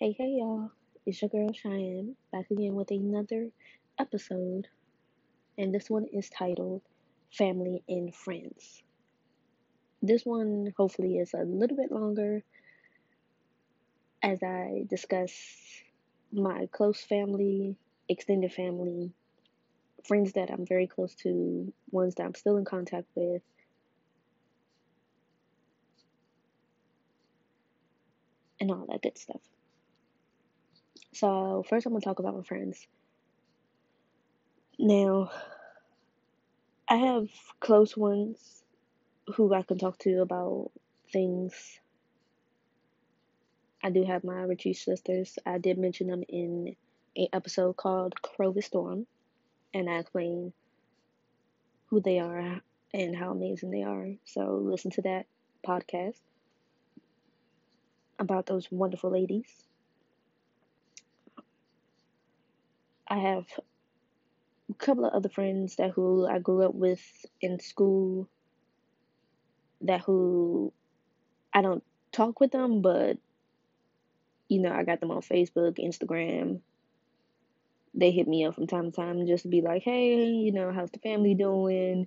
Hey, hey, y'all. It's your girl Cheyenne back again with another episode, and this one is titled Family and Friends. This one hopefully is a little bit longer as I discuss my close family, extended family, friends that I'm very close to, ones that I'm still in contact with. And all that good stuff. So, first, I'm going to talk about my friends. Now, I have close ones who I can talk to about things. I do have my Richie sisters. I did mention them in an episode called Corvus Storm, and I explain who they are and how amazing they are. So listen to that podcast about those wonderful ladies. I have a couple of other friends that who I grew up with in school that who I don't talk with them, but you know, I got them on Facebook, Instagram. They hit me up from time to time just to be like, hey, you know, how's the family doing?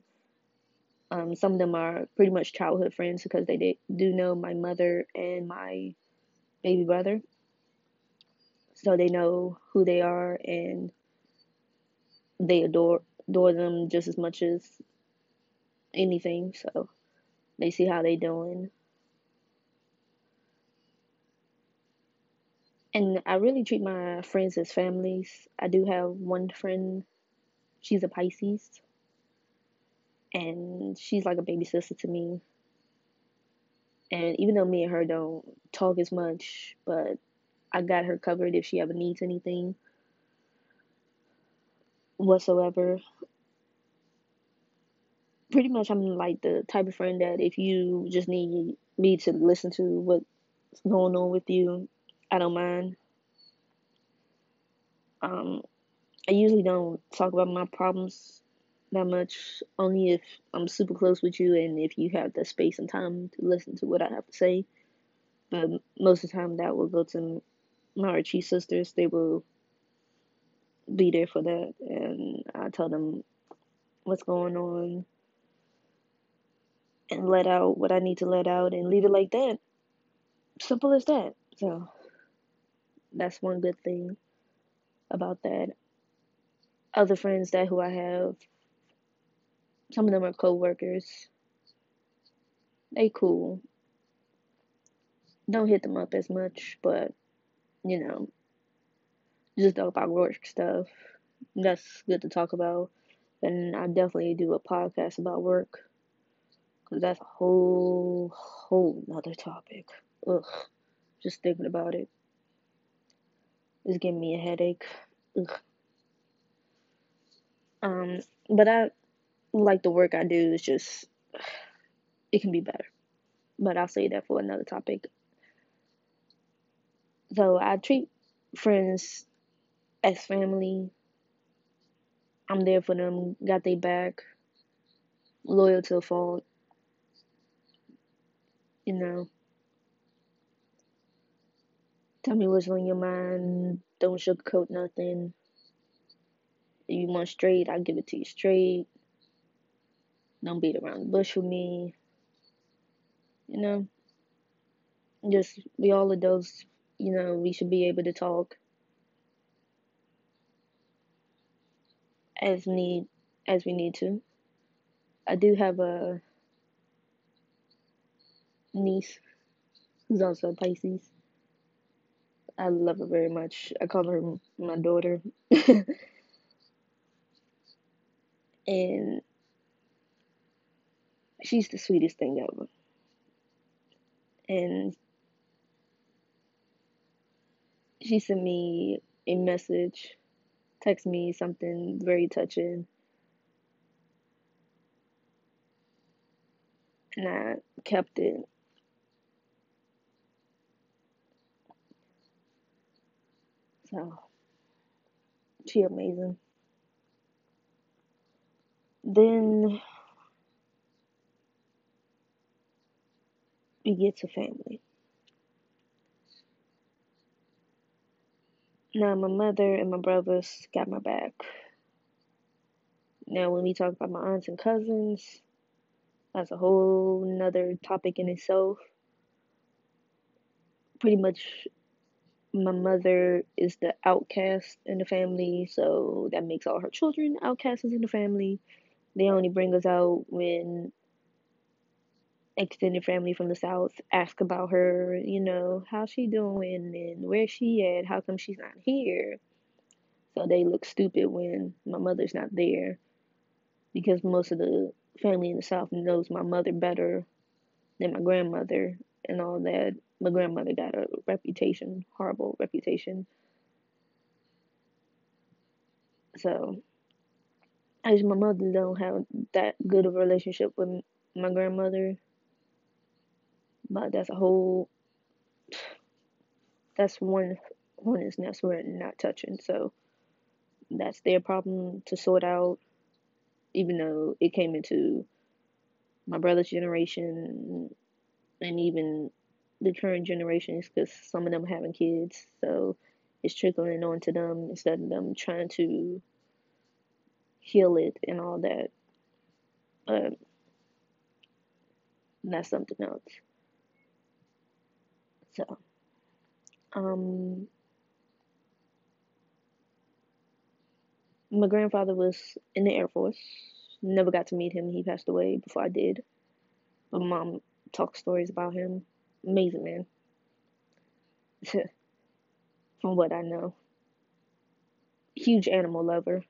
Um, some of them are pretty much childhood friends because they do know my mother and my baby brother. So they know who they are and they adore adore them just as much as anything. So they see how they doing. And I really treat my friends as families. I do have one friend, she's a Pisces, and she's like a baby sister to me. And even though me and her don't talk as much, but I got her covered if she ever needs anything whatsoever. Pretty much, I'm like the type of friend that if you just need me to listen to what's going on with you, I don't mind. Um, I usually don't talk about my problems that much, only if I'm super close with you and if you have the space and time to listen to what I have to say. But most of the time, that will go to my Archie sisters. They will be there for that, and I tell them what's going on and let out what I need to let out and leave it like that. Simple as that. So that's one good thing about that. Other friends that who I have, some of them are co-workers. They cool. Don't hit them up as much, but you know, just talk about work stuff. That's good to talk about. And I definitely do a podcast about work. Cause that's a whole whole nother topic. Ugh. Just thinking about it. It's giving me a headache. Ugh. Um, but I like the work I do is just it can be better. But I'll say that for another topic. So I treat friends as family. I'm there for them, got their back, loyal to a fault. You know. Tell me what's on your mind. Don't sugarcoat nothing. If you want straight, I'll give it to you straight. Don't beat around the bush with me. You know? Just we all adults, you know, we should be able to talk as need as we need to. I do have a niece who's also a Pisces. I love her very much. I call her my daughter. and she's the sweetest thing ever. And she sent me a message, text me something very touching. And I kept it. So, she amazing. Then we get to family. Now my mother and my brothers got my back. Now when we talk about my aunts and cousins, that's a whole nother topic in itself. Pretty much my mother is the outcast in the family, so that makes all her children outcasts in the family. They only bring us out when extended family from the south ask about her, you know, how she doing and where she at, how come she's not here. So they look stupid when my mother's not there because most of the family in the south knows my mother better than my grandmother and all that. My grandmother got a reputation, horrible reputation. So just my mother don't have that good of a relationship with my grandmother. But that's a whole that's one hornet's nest we're not touching. So that's their problem to sort out. Even though it came into my brother's generation and even the current generations, because some of them having kids, so it's trickling on to them instead of them trying to heal it and all that. But that's something else. So, um, my grandfather was in the Air Force. Never got to meet him. He passed away before I did. My mom talks stories about him. Amazing man. From what I know. Huge animal lover.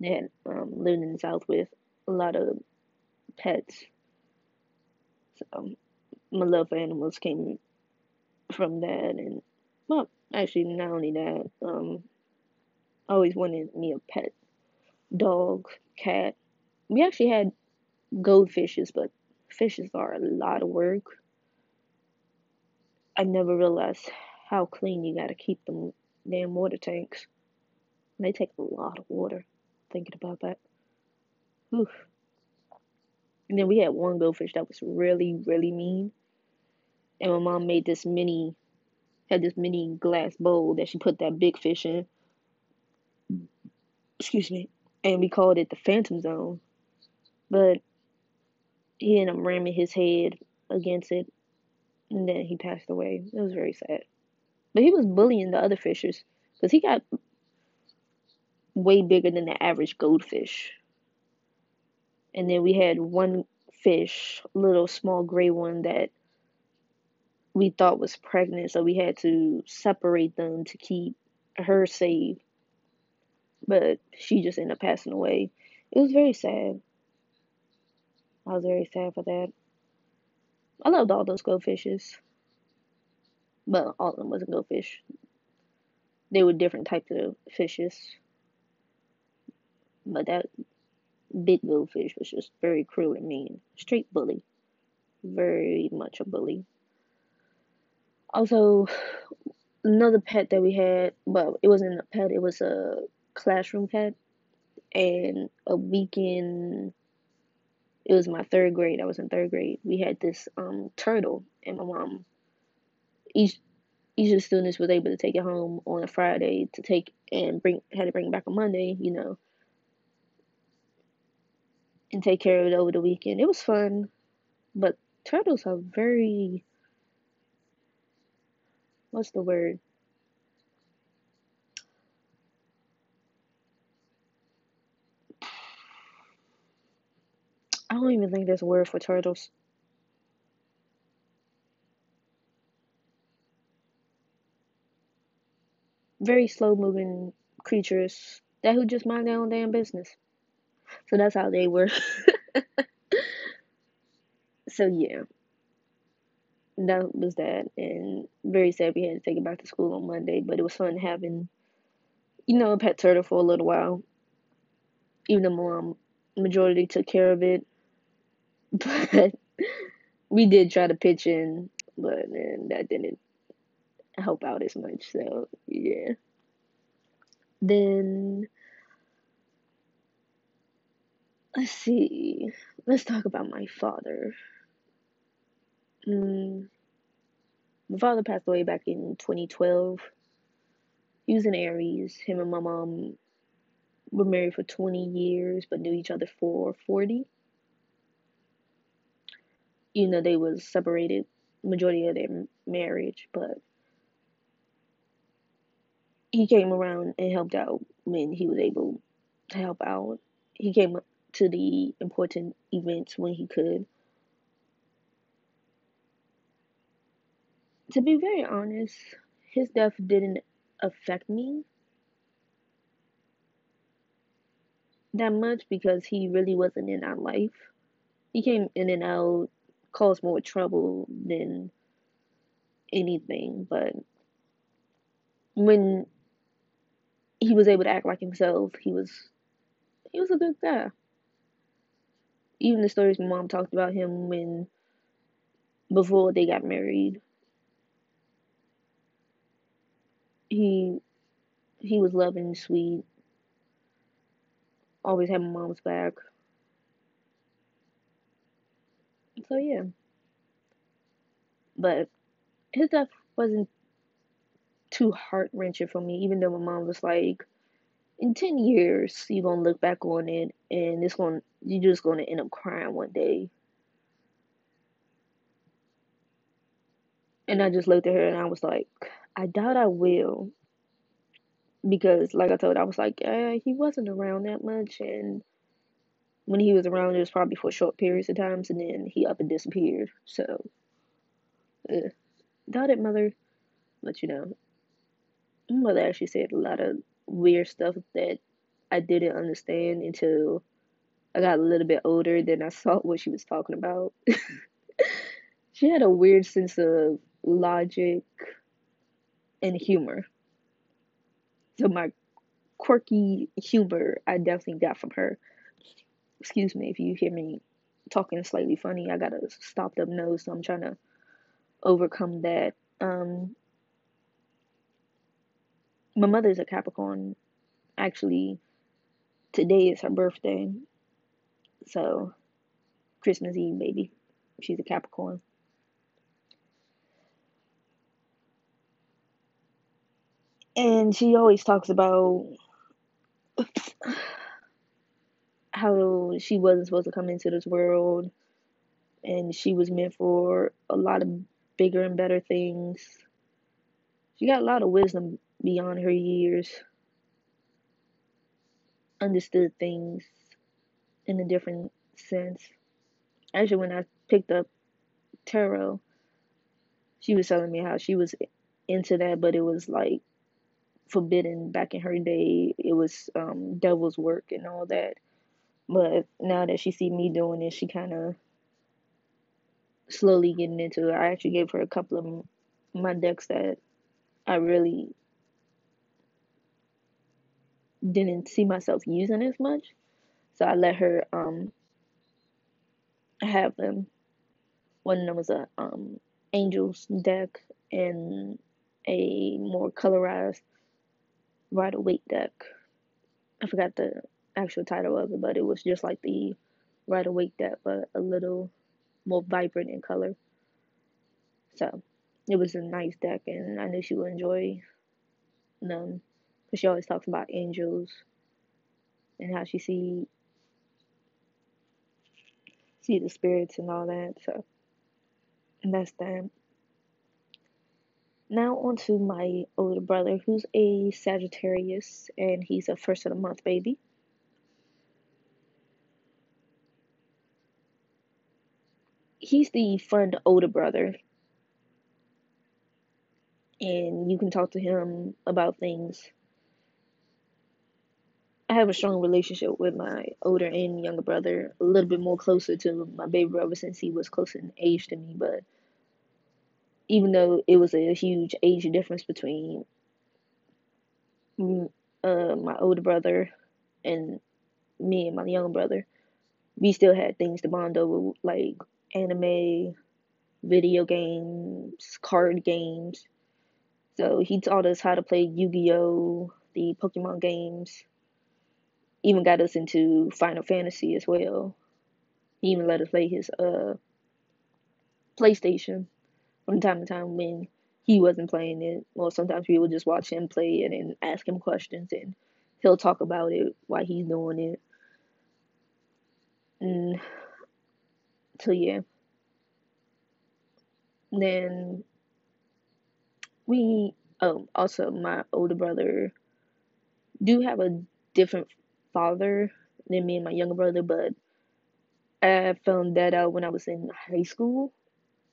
That um, lived in the South with a lot of pets. So my love for animals came from that and well actually not only that, um I always wanted me a pet. Dog, cat. We actually had goldfishes, but fishes are a lot of work. I never realized how clean you gotta keep them damn water tanks. They take a lot of water. Thinking about that. Oof. And then we had one goldfish that was really, really mean. And my mom made this mini, had this mini glass bowl that she put that big fish in. Excuse me. And we called it the Phantom Zone. But he ended up ramming his head against it. And then he passed away. It was very sad. But he was bullying the other fishers because he got way bigger than the average goldfish. And then we had one fish, little small gray one that we thought was pregnant, so we had to separate them to keep her safe. But she just ended up passing away. It was very sad. I was very sad for that. I loved all those goldfishes. But all of them wasn't goldfish. They were different types of fishes. But that big goldfish was just very cruel and mean. Straight bully. Very much a bully. Also, another pet that we had, well, it wasn't a pet, it was a classroom pet. And a weekend, it was my third grade. I was in third grade. We had this um turtle, and my mom, each each of the students was able to take it home on a Friday to take and bring had to bring back on Monday, you know, and take care of it over the weekend. It was fun, but turtles are very what's the word? I don't even think there's a word for turtles. Very slow moving creatures that who just mind their own damn business. So that's how they were. so yeah. That was that and very sad we had to take it back to school on Monday, but it was fun having you know, a pet turtle for a little while. Even though mom majority took care of it. But we did try to pitch in, but man, that didn't help out as much. So yeah. Then let's see. Let's talk about my father. Mm, my father passed away back in 2012. he was an Aries. Him and my mom were married for 20 years, but knew each other for 40. You know, they was separated majority of their marriage, but he came around and helped out when he was able to help out. He came to the important events when he could. To be very honest, his death didn't affect me that much because he really wasn't in our life. He came in and out, caused more trouble than anything, but when he was able to act like himself, he was he was a good guy. Even the stories my mom talked about him when before they got married, he he was loving and sweet. Always had my mom's back. So yeah. But his death wasn't too heart wrenching for me, even though my mom was like, in 10 years, you're to look back on it and it's gonna you're just to end up crying one day. And I just looked at her and I was like, I doubt I will. Because, like I told, I was like, eh, he wasn't around that much. And when he was around, it was probably for short periods of times. And then he up and disappeared. So, uh, doubt it, mother. Let you know, mother actually said a lot of weird stuff that I didn't understand until I got a little bit older. Then I saw what she was talking about. she had a weird sense of logic and humor. So my quirky humor I definitely got from her. Excuse me if you hear me talking slightly funny. I got a stopped up nose, so I'm trying to overcome that. Um, my mother's a Capricorn. Actually, today is her birthday. So, Christmas Eve, baby. She's a Capricorn. And she always talks about how she wasn't supposed to come into this world and she was meant for a lot of bigger and better things. She got a lot of wisdom beyond her years, understood things in a different sense. Actually, when I picked up tarot, she was telling me how she was into that, but it was like forbidden back in her day. It was um, devil's work and all that. But now that she see me doing it, she kind of slowly getting into it. I actually gave her a couple of my decks that I really didn't see myself using as much. So I let her um have them. One of them was a um angels deck and a more colorized Rider Waite deck. I forgot the actual title of it, but it was just like the Rider Waite deck, but a little more vibrant in color. So it was a nice deck, and I knew she would enjoy them because she always talks about angels and how she see see the spirits and all that. So and that's that. Now on to my older brother, who's a Sagittarius, and he's a first of the month baby. He's the fun older brother, and you can talk to him about things I have a strong relationship with my older and younger brother, a little bit more closer to my baby brother since he was closer in age to me. But even though it was a huge age difference between uh, my older brother and me and my younger brother, we still had things to bond over, like anime, video games, card games. So he taught us how to play Yu Gi Oh, the Pokemon games even got us into Final Fantasy as well. He even let us play his uh PlayStation from time to time when he wasn't playing it. Well, sometimes we would just watch him play it and ask him questions, and he'll talk about it while he's doing it. And so yeah. Then we um also my older brother do have a different father than me and my younger brother, but I found that out when I was in high school.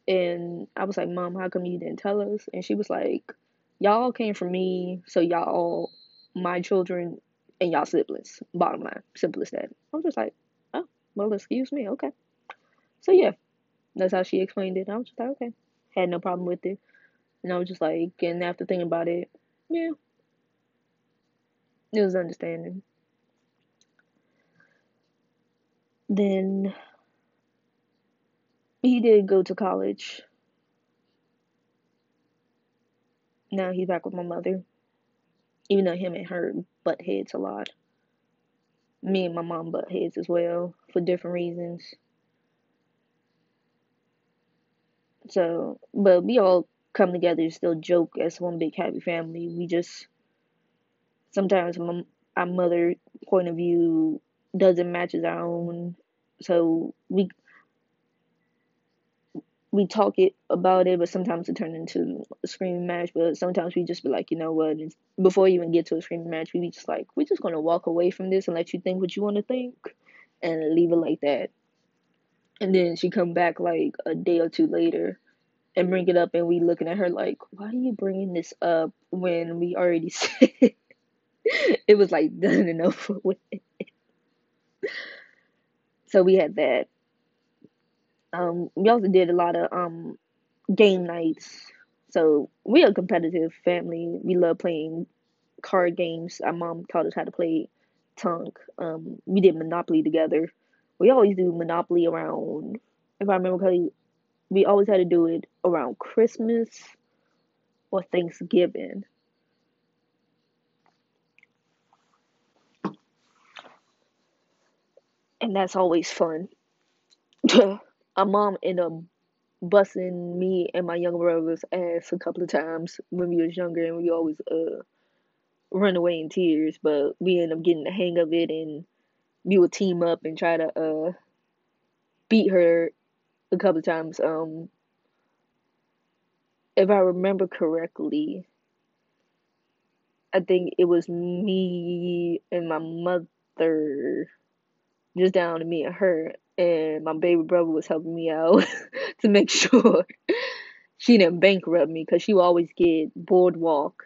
And I was like, Mom, how come you didn't tell us? And she was like, Y'all came from me, so y'all my children and y'all siblings. Bottom line. Simple as that. I'm just like, oh, well, excuse me, okay. So yeah, that's how she explained it. I was just like, okay. Had no problem with it. And I was just like, and after thinking about it, yeah, it was understanding. Then he did go to college. Now he's back with my mother. Even though him and her butt heads a lot. Me and my mom butt heads as well for different reasons. So, but we all come together and still joke as one big happy family. We just sometimes my, our mother point of view doesn't match our own, so we we talk it about it, but sometimes it turns into a screaming match. But sometimes we just be like, you know what? before you even get to a screaming match, we be just like, we're just gonna walk away from this and let you think what you want to think, and leave it like that. And then she come back like a day or two later, and bring it up, and we looking at her like, why are you bringing this up when we already said it was like done and over with. so we had that. Um, we also did a lot of um game nights. So we're a competitive family. We love playing card games. Our mom taught us how to play Tunk. Um, we did Monopoly together. We always do Monopoly around. If I remember correctly, we always had to do it around Christmas or Thanksgiving. And that's always fun. Our mom ended up busting me and my younger brother's ass a couple of times when we was younger and we always uh run away in tears, but we ended up getting the hang of it and we would team up and try to uh beat her a couple of times. Um if I remember correctly, I think it was me and my mother just down to me and her and my baby brother was helping me out to make sure she didn't bankrupt me because she would always get boardwalk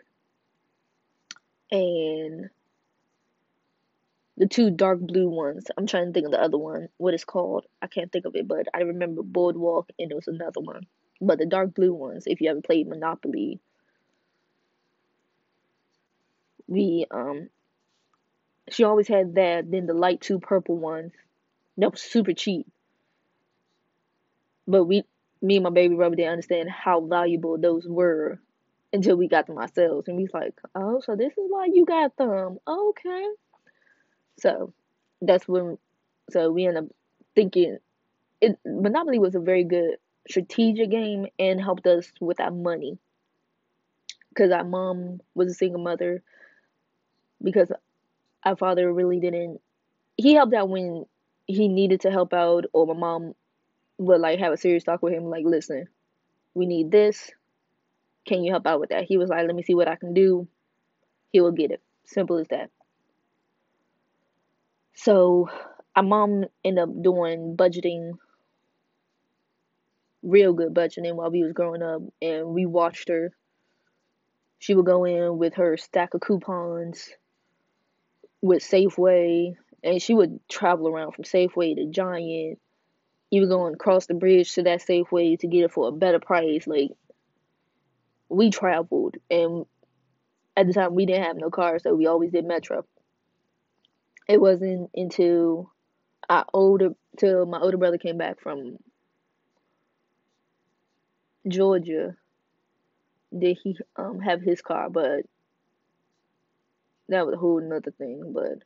and the two dark blue ones. I'm trying to think of the other one, what it's called. I can't think of it, but I remember boardwalk and there was another one. But the dark blue ones, if you ever played Monopoly, we um she always had that, then the light two purple ones that was super cheap. But we, me and my baby brother didn't understand how valuable those were until we got them ourselves. And we was like, oh, so this is why you got them. Okay. So that's when, so we ended up thinking, it Monopoly was a very good strategic game and helped us with our money. Because our mom was a single mother. Because our father really didn't, he helped out when he needed to help out or my mom would like have a serious talk with him like listen we need this. Can you help out with that? He was like let me see what i can do. He will get it. Simple as that. So our mom ended up doing budgeting real good budgeting while we was growing up and we watched her. She would go in with her stack of coupons with safeway and she would travel around from Safeway to Giant, even going across the bridge to that Safeway to get it for a better price. Like we traveled, and at the time we didn't have no car, so we always did Metro. It wasn't until I older till my older brother came back from Georgia did he um have his car, but that was a whole nother thing. But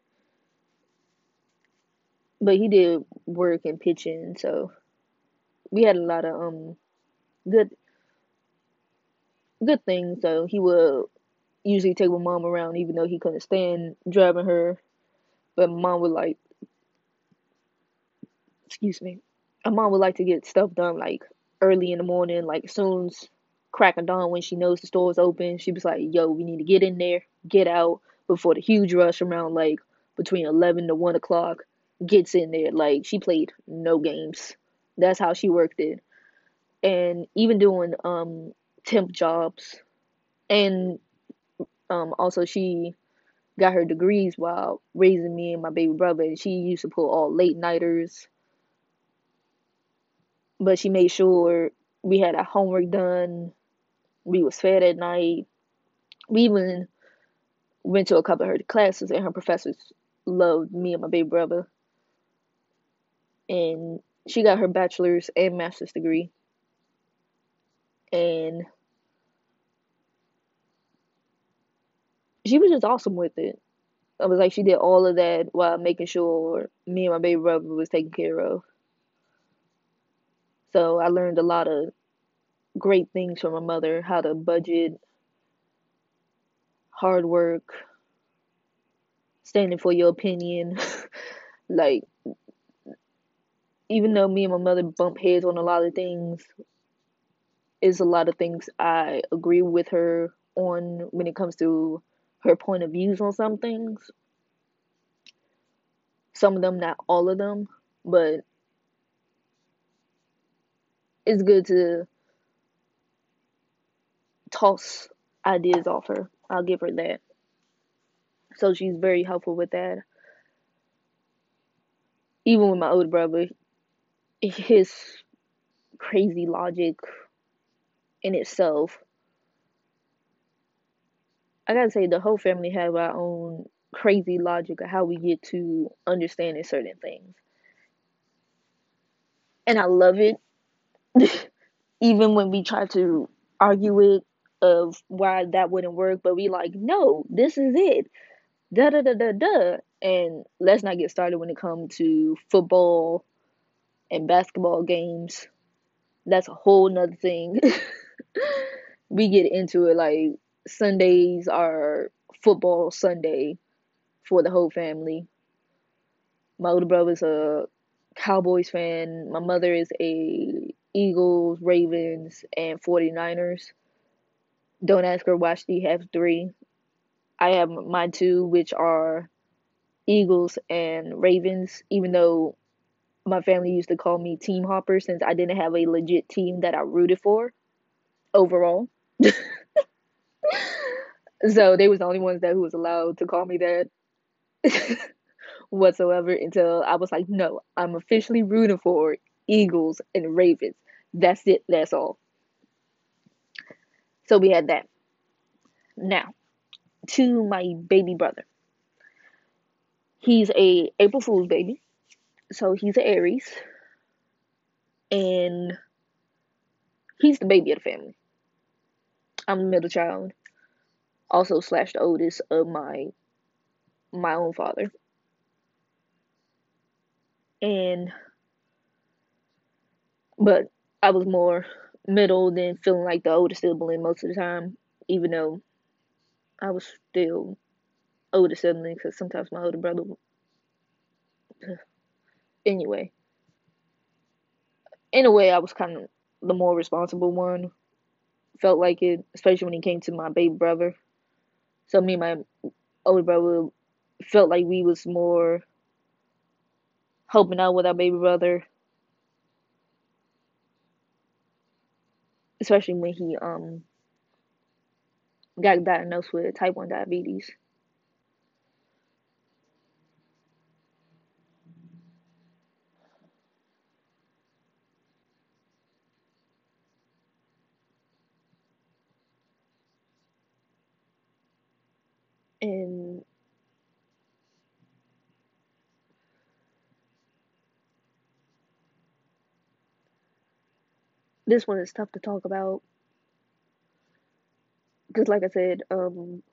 but he did work and pitching, so we had a lot of um good good things. So he would usually take my mom around, even though he couldn't stand driving her. But mom would like, excuse me, my mom would like to get stuff done like early in the morning, like soon as crack of dawn when she knows the store's open. She was like, "Yo, we need to get in there, get out before the huge rush around like between eleven to one o'clock gets in there." Like she played no games. That's how she worked it, and even doing um temp jobs, and um also she got her degrees while raising me and my baby brother. And she used to pull all late nighters, but she made sure we had our homework done. We was fed at night. We even went to a couple of her classes, and her professors loved me and my baby brother. And she got her bachelor's and master's degree. And she was just awesome with it. I was like, she did all of that while making sure me and my baby brother was taken care of. So I learned a lot of great things from my mother how to budget, hard work, standing for your opinion. like, even though me and my mother bump heads on a lot of things, is a lot of things I agree with her on when it comes to her point of views on some things. Some of them, not all of them, but it's good to toss ideas off her. I'll give her that. So she's very helpful with that. Even with my older brother, his crazy logic in itself. I gotta say, the whole family have our own crazy logic of how we get to understanding certain things. And I love it. Even when we try to argue it of why that wouldn't work, but we like, no, this is it. Da da da da da. And let's not get started when it comes to football and basketball games. That's a whole nother thing. we get into it like Sundays are football Sunday for the whole family. My older brother's a Cowboys fan. My mother is a Eagles, Ravens, and 49ers. Don't ask her why she has three. I have my two, which are Eagles and Ravens, even though my family used to call me Team Hopper since I didn't have a legit team that I rooted for overall. so they was the only ones that who was allowed to call me that whatsoever until I was like, no, I'm officially rooting for Eagles and Ravens. That's it. That's all. So we had that. Now, to my baby brother. He's a April Fool's baby. So he's an Aries. And he's the baby of the family. I'm the middle child. Also slash the oldest of my my own father. And but I was more middle than feeling like the oldest sibling most of the time, even though I was still older sibling because sometimes my older brother. Anyway, in a way, I was kind of the more responsible one. Felt like it, especially when it came to my baby brother. So me and my older brother felt like we was more helping out with our baby brother, especially when he um got diagnosed with type one diabetes. And this one is tough to talk about because, like I said, um,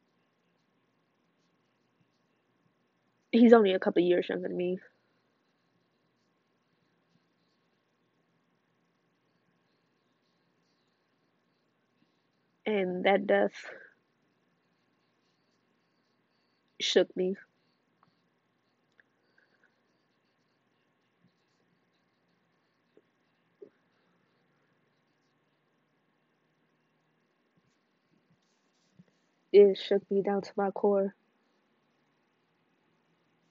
he's only a couple years younger than me. And that death shook me. It shook me down to my core.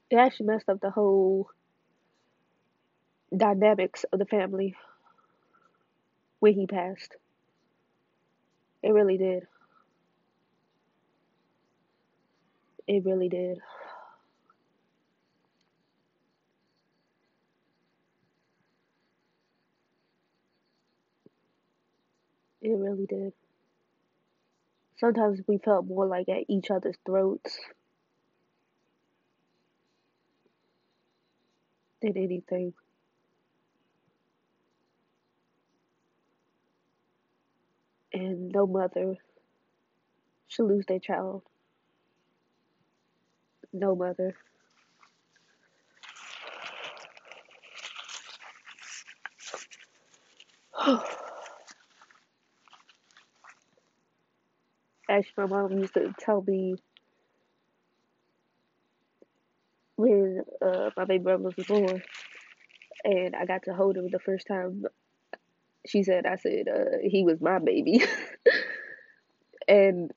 It actually messed up the whole dynamics of the family when he passed. It really did. It really did. It really did. Sometimes we felt more like at each other's throats than anything. And no mother should lose their child. No mother. Actually, my mom used to tell me when uh, my baby brother was born and I got to hold him the first time. She said, I said, uh, he was my baby. and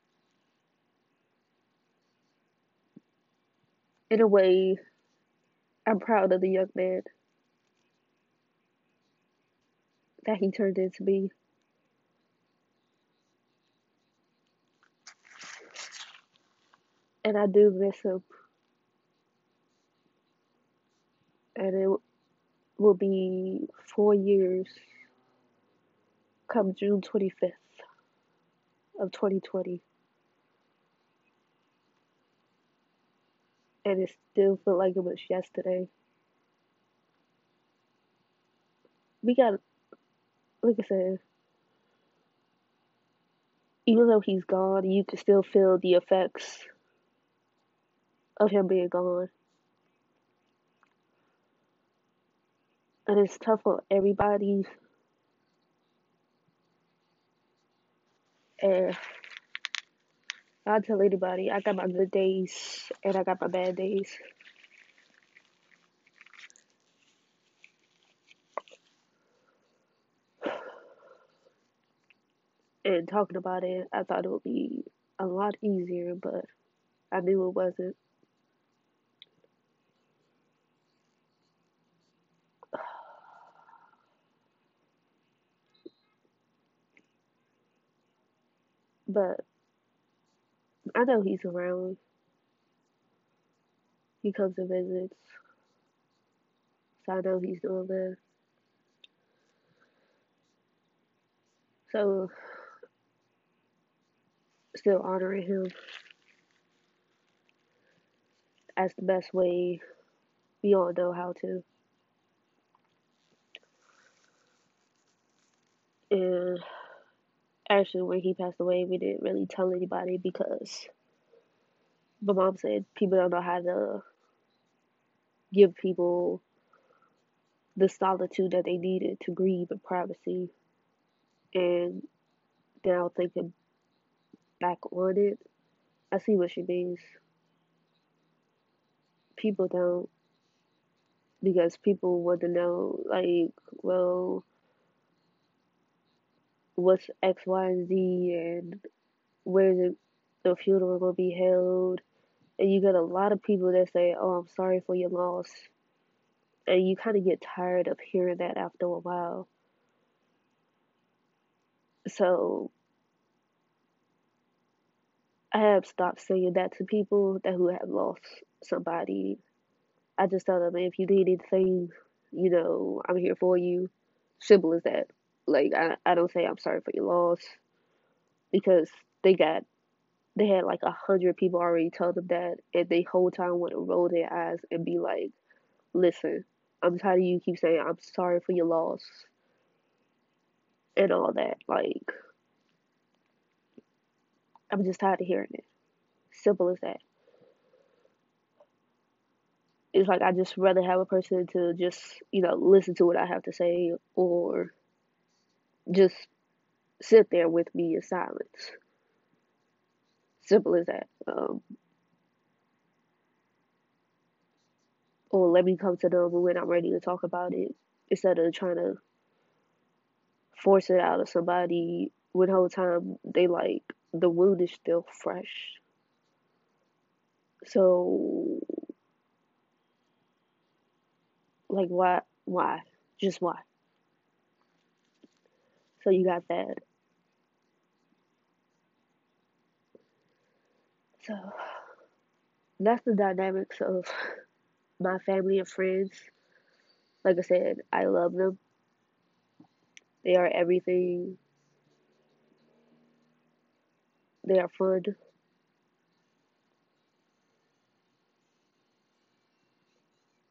in a way, I'm proud of the young man that he turned into me. And I do miss him. And it will be four years come June 25th of 2020. And it still feel like it was yesterday. We got, like I said, even though he's gone, you can still feel the effects of him being gone. And it's tough for everybody. And I tell anybody, I got my good days and I got my bad days. And talking about it, I thought it would be a lot easier, but I knew it wasn't. But I know he's around. He comes and visits. So I know he's doing that. So still honoring him as the best way we all know how to. And actually, when he passed away, we didn't really tell anybody because my mom said people don't know how to give people the solitude that they needed to grieve in privacy. And now thinking back on it, I see what she means. People don't, because people want to know, like, well, what's X, Y, and Z, and where the, the funeral will be held. And you get a lot of people that say, oh, I'm sorry for your loss. And you kind of get tired of hearing that after a while. So I have stopped saying that to people that who have lost somebody. I just tell them if you need anything, you know, I'm here for you. Simple as that. Like I, I don't say I'm sorry for your loss because they got they had like a hundred people already tell them that and they whole time want to roll their eyes and be like, Listen, I'm tired of you keep saying I'm sorry for your loss and all that. Like I'm just tired of hearing it. Simple as that. It's like I just rather have a person to just, you know, listen to what I have to say or just sit there with me in silence. Simple as that. Um, or let me come to them when I'm ready to talk about it instead of trying to force it out of somebody when the whole time they like the wound is still fresh. So like why why? Just why? So you got that. So that's the dynamics of my family and friends. Like I said, I love them. They are everything. They are fun.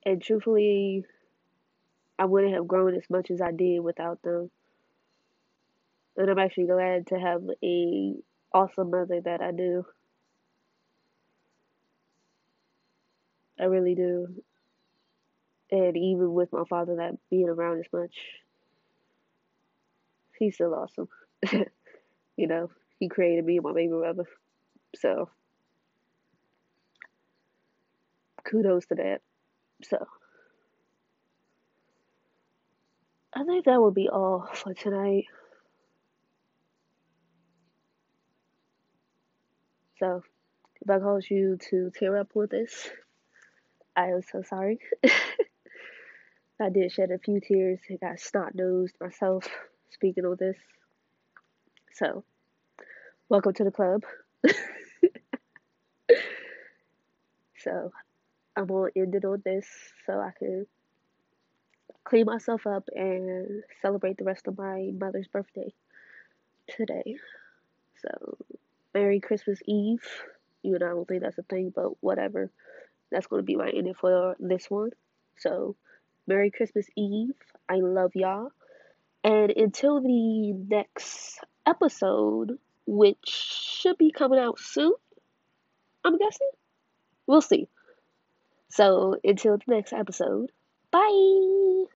And truthfully, I wouldn't have grown as much as I did without them. And I'm actually glad to have a awesome mother that I do. I really do. And even with my father not being around as much, he's still awesome. you know, he created me and my baby brother. So kudos to that. So I think that will be all for tonight. So if I caused you to tear up with this, I am so sorry. I did shed a few tears. I got snot nosed myself speaking of this. So, welcome to the club. so, I'm gonna end it on this so I can clean myself up and celebrate the rest of my mother's birthday today. So, Merry Christmas Eve. You know, I don't think that's a thing, but whatever. That's going to be my ending for this one. So, Merry Christmas Eve. I love y'all. And until the next episode, which should be coming out soon, I'm guessing. We'll see. So, until the next episode, bye.